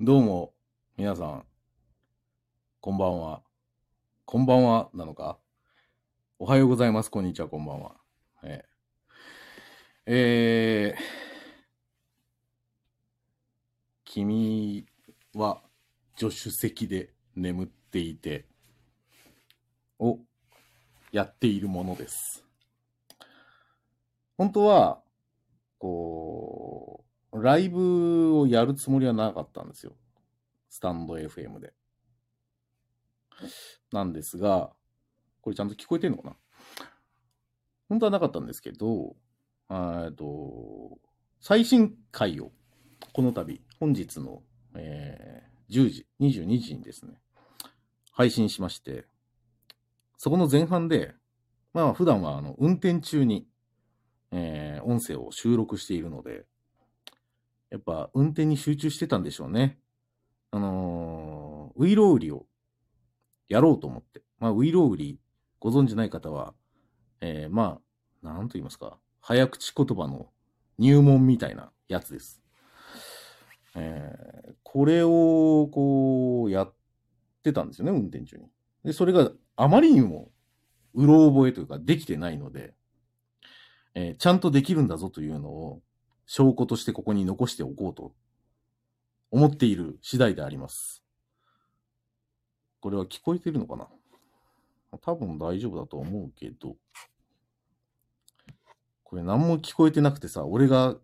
どうも、皆さん、こんばんは。こんばんは、なのか？おはようございます、こんにちは、こんばんは。えー、えー、君は助手席で眠っていて、をやっているものです。本当は、こう、ライブをやるつもりはなかったんですよ。スタンド FM で。なんですが、これちゃんと聞こえてんのかな？本当はなかったんですけど、えっと、最新回を、この度、本日の、えー10時、22時にですね、配信しまして、そこの前半で、まあ普段はあの運転中に、えー音声を収録しているので、やっぱ運転に集中してたんでしょうね。あのーウイロウリをやろうと思って。まあ、ウイロウリご存知ない方は、えーまあ、なんと言いますか、早口言葉の入門みたいなやつです。えーこれを、こう、やってたんですよね、運転中に。で、それがあまりにも、うろ覚えというか、できてないので、えーちゃんとできるんだぞというのを、証拠としてここに残しておこうと思っている次第であります。これは聞こえてるのかな？多分大丈夫だと思うけど、これ何も聞こえてなくてさ、俺が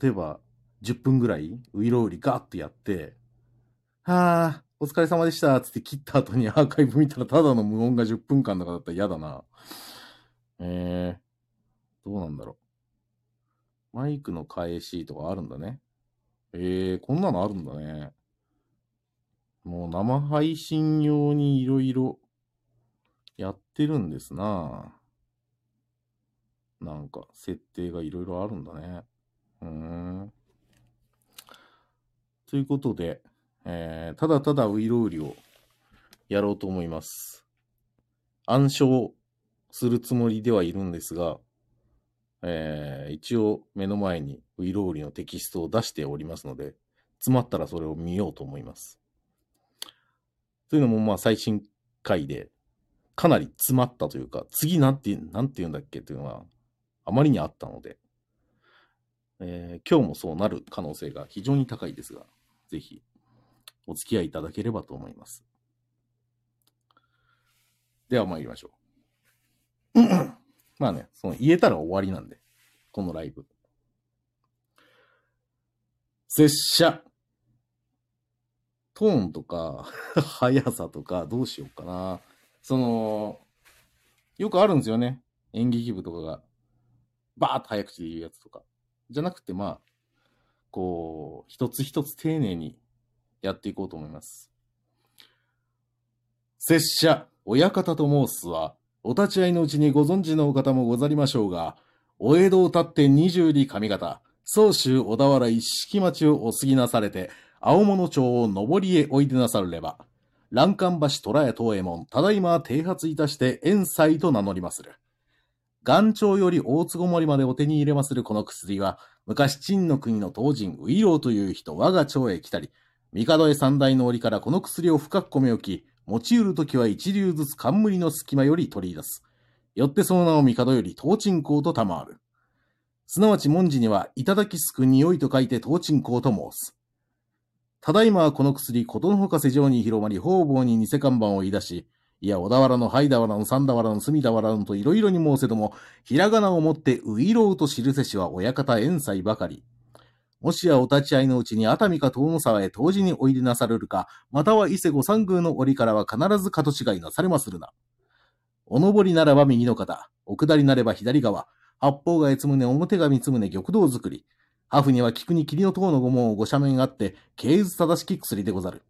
例えば10分ぐらいウイロウリガーってやって、はあ、お疲れ様でしたつって切った後にアーカイブ見たらただの無音が10分間とかだったら嫌だな。えー、どうなんだろう。マイクの返しとかあるんだね。えー、こんなのあるんだね。もう生配信用にいろいろやってるんですななんか、設定がいろいろあるんだね。うーん。ということで、えーただただウイロウリをやろうと思います。暗唱するつもりではいるんですが、えー一応目の前にウイロウリのテキストを出しておりますので、詰まったらそれを見ようと思います。というのも、まあ、最新回で、かなり詰まったというか、次なんて、なんて言うんだっけというのは、あまりにあったので、えー今日もそうなる可能性が非常に高いですが、ぜひ、お付き合いいただければと思います。では参りましょう。まあね、その言えたら終わりなんで、このライブ。拙者。トーンとか、速さとか、どうしようかな。その、よくあるんですよね。演劇部とかが、バーッと早口で言うやつとか。じゃなくて、まあ、こう、一つ一つ丁寧にやっていこうと思います。拙者、親方と申すは、お立ち会いのうちにご存知のお方もござりましょうが、お江戸を立って二十里上方、総州小田原一式町をお過ぎなされて、青物町を上りへおいでなさるれば、欄干橋虎屋東右衛門、ただいま剃髪いたして遠斎と名乗りまする。元朝より大坪森までお手に入れまするこの薬は、昔陳の国の東人ウイローという人我が町へ来たり、帝へ三代の折からこの薬を深く込め置き、持ち得るときは一流ずつ冠の隙間より取り出す。よってその名を帝より東鎮香と賜る。すなわち文字には、いただきすく匂いと書いて東鎮香と申す。ただいまはこの薬、ことのほか世上に広まり、方々に偽看板を言い出し、いや、小田原の灰田原の三田原の隅田原のといろいろに申せども、ひらがなをもってういろうと記せしは親方遠斎ばかり。もしやお立ち会いのうちに熱海か遠野沢へ同時においでなされるか、または伊勢御三宮の折からは必ずかと違いなされまするな。お上りならば右の肩、お下りなれば左側、八方が越宗表が三宗玉堂作り。ハフには菊に霧の塔の御門をご斜面あって、経図正しき薬でござる。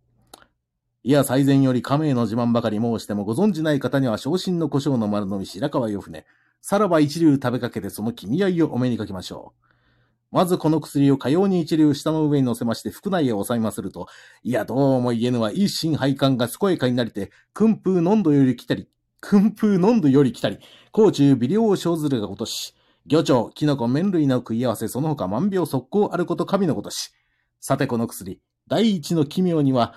いや、最前より亀への自慢ばかり申してもご存じない方には昇進の胡椒の丸のみ白川よ船。さらば一流食べかけてその君合いをお目にかけましょう。まずこの薬をかように一流下の上に乗せまして腹内へ収めますると、いや、どうも言えぬは一心配管が健やかになりて、訓風飲んどより来たり、訓風飲んどより来たり、甲中微量を生ずるがことし、魚腸、キノコ、麺類の食い合わせ、その他万病速攻あること神のことし。さてこの薬、第一の奇妙には、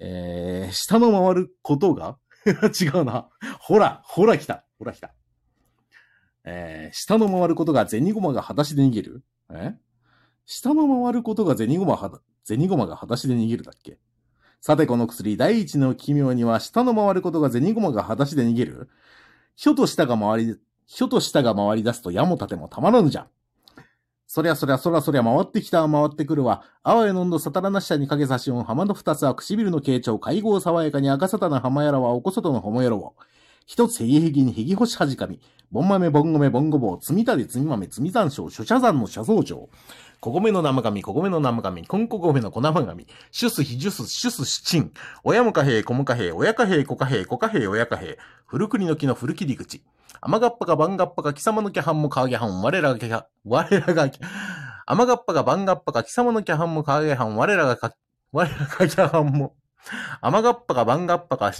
えー、下の回ることが？違うな。ほら、ほら来た。ほら来た。えー、下の回ることが銭駒が裸足で逃げる？え？下の回ることが銭駒は、銭駒が裸足で逃げるだっけ？さてこの薬、第一の奇妙には、下の回ることが銭駒が裸足で逃げる？ひょと下が回り、ひょと下が回り出すと矢も立てもたまらぬじゃん。そりゃそりゃそらそりゃ回ってきた回ってくるわ。あわやのんどさたらなしゃに影差し音浜の二つは唇の傾聴、会合爽やかに赤さたな浜やらはおこそとのほもやろを。一つへぎへぎにへぎ干しはじかみ。ぼん豆ぼんごめぼんごぼう、つみたでつみ豆つみ山椒、諸茶山の車造場。こごめの生紙、こごめの生紙、こんこごめの粉生紙、シュスヒジュス、シュスシチン、親も貨幣、子も貨幣、親貨幣、子貨幣、子貨幣、親貨幣、古国の木の古切り口。甘がっぱか番がっぱか貴様のキャハンも川ギャハン、我らがキャ、我らが、甘がっぱか番がっぱか貴様のキャハンも川ギャハン、我らがか、我らがキャハンも、甘がっぱか番がっぱか、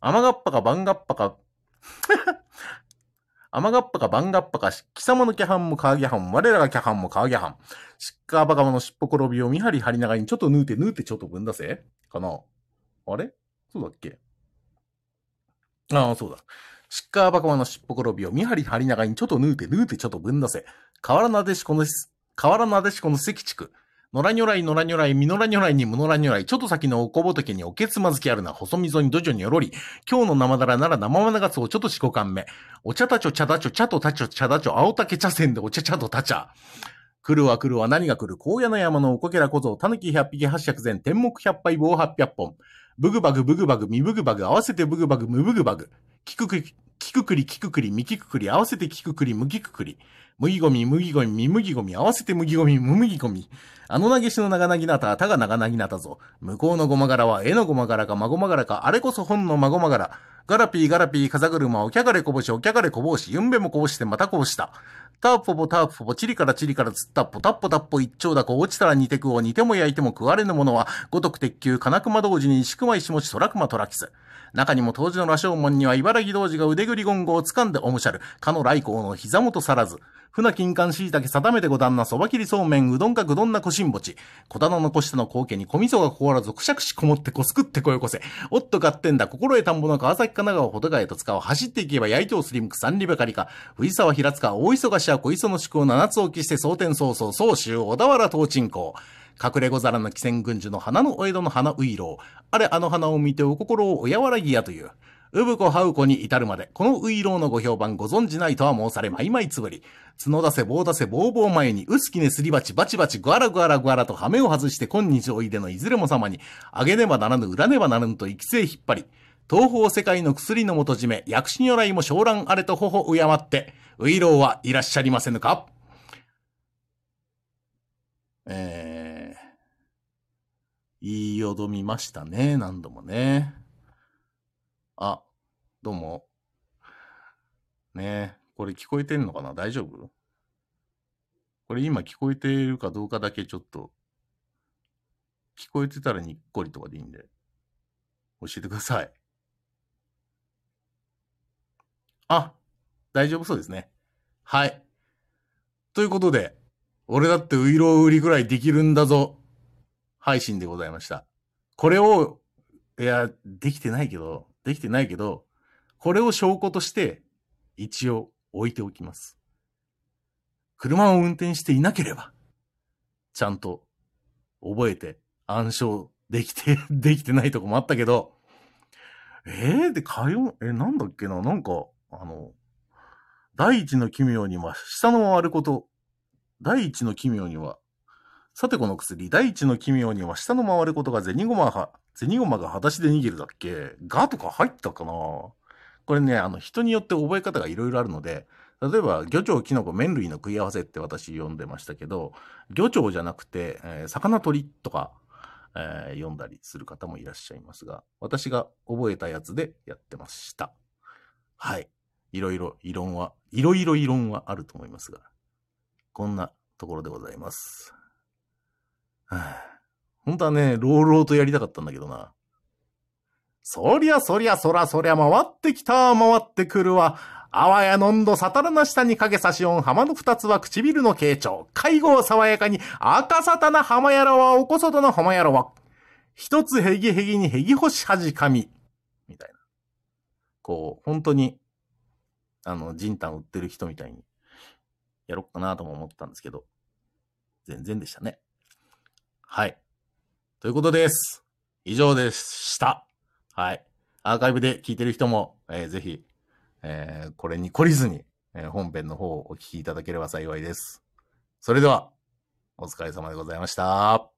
甘がっぱか番がっぱか、甘がっぱか番がっぱか、貴様のキャハンも川ギャハン、我らがキャハンも川ギャハン。しっかばかまのしっぽ転びを見張り張りながらにちょっと縫うて縫うてちょっとぶんだせかなあれ？そうだっけ？ああ、そうだ。しっかばかまのしっぽ転びを見張り張りながらにちょっと縫うて縫うてちょっとぶんだせ。河原なでしこの、河原なでしこの関地区。野良如来、野良如来、みのら如来にむのら如来、ちょっと先のおこぼとけにおけつまずきあるな、細溝に土壌によろり、今日の生だらなら生まながつをちょっと四五貫目。お茶たちょ茶だちょ茶とたちょ茶だちょ青竹茶せんでお茶茶とたちゃ。来るは来るは何が来る？荒野の山のおこけら小僧、たぬき百匹八百前、天目百杯棒八百本。ブグバグブグバグミブグバグ合わせてブグバグムブグバグ。キククリ、キククリキククリミキククリ合わせてキククリムキククリ。麦ゴミ、麦ゴミ、ミ麦ゴミ、合わせて麦ゴミ、ム麦ゴミ。あの投げしの長なぎなた、たが長なぎなたぞ。向こうのごま柄は、絵のごま柄か、まごま柄か、あれこそ本のまごま柄。ガラピーガラピー、風車、おきゃがれこぼし、おきゃがれこぼし、ゆんべもこぼしてまたこぼした。ターポポターポポ、チリからチリからつったっぽ、タッポタッポ一丁だこ、落ちたら煮てくを、煮ても焼いても食われぬものは、ごとく鉄球、金熊同時に石熊石持ち、空熊虎キス。中にも当時の羅生門には茨城童子が腕ぐりゴンゴを掴んでおむしゃる、かの来光の膝元さらず。船金管椎茸定めてご旦那、そば切りそうめん、うどんかぐどんなこしんぼち。小棚のこしての後家に小味噌が凍らず、くしゃくしこもってこすくってこよこせ。おっと買ってんだ、心得田んぼの川崎神奈川ほどがへと使う。走っていけば焼いてをすりむく三里ばかりか。藤沢平塚、大忙しは小磯の宿を七つ置きして蒼天早々、総州、小田原東鎮港。隠れ小皿の汽船軍樹の花のお江戸の花ウイロー。あれあの花を見てお心をおやわらぎやという。うぶこはうこに至るまで、このウイローのご評判ご存じないとは申されまいまいつぶり。角出せ棒出せ棒棒前に、うすきねすり鉢バチバチぐわらぐわらぐわらと羽目を外して今日おいでのいずれも様に、あげねばならぬ、裏ねばならぬと育成引っ張り、東方世界の薬の元締め、薬師如来も昇蘭あれと頬敬って、ウイローはいらっしゃりませぬか？えー、言いよどみましたね、何度もね。あ、どうも。ね、これ聞こえてんのかな？大丈夫？これ今聞こえてるかどうかだけちょっと、聞こえてたらにっこりとかでいいんで、教えてください。あ、大丈夫そうですね。はい。ということで、俺だってウイロウ売りぐらいできるんだぞ。配信でございました。これを、いや、できてないけど、できてないけど、これを証拠として、一応置いておきます。車を運転していなければ、ちゃんと覚えて暗唱できて、できてないとこもあったけど、えー、で、通う、え、なんだっけな、なんか、あの、第一の奇妙には下の回ること、第一の奇妙には、さてこの薬、第一の奇妙には下の回ることが銭駒が、銭駒が裸足で逃げるだっけがとか入ったかなこれね、あの、人によって覚え方がいろいろあるので、例えば、魚鳥キノコ麺類の食い合わせって私読んでましたけど、魚鳥じゃなくて、えー、魚鳥とか、えー、読んだりする方もいらっしゃいますが、私が覚えたやつでやってました。はい。いろいろ異論は、いろいろ異論はあると思いますが、こんなところでございます。はあ、本当はね、朗々とやりたかったんだけどな。そりゃそりゃそらそりゃ回ってきた回ってくるわ。あわやのんどさたらな下に影差し音浜の二つは唇の傾聴。介護爽やかに赤さたな浜やらはおこそとの浜やらは。一つヘギヘギにヘギ干し恥かみ。みたいな。こう、本当に、あの、ジンタン売ってる人みたいに、やろっかなとも思ったんですけど、全然でしたね。はい。ということです。以上でした。はい。アーカイブで聞いてる人も、えー、ぜひ、えー、これに懲りずに、えー、本編の方をお聞きいただければ幸いです。それでは、お疲れ様でございました。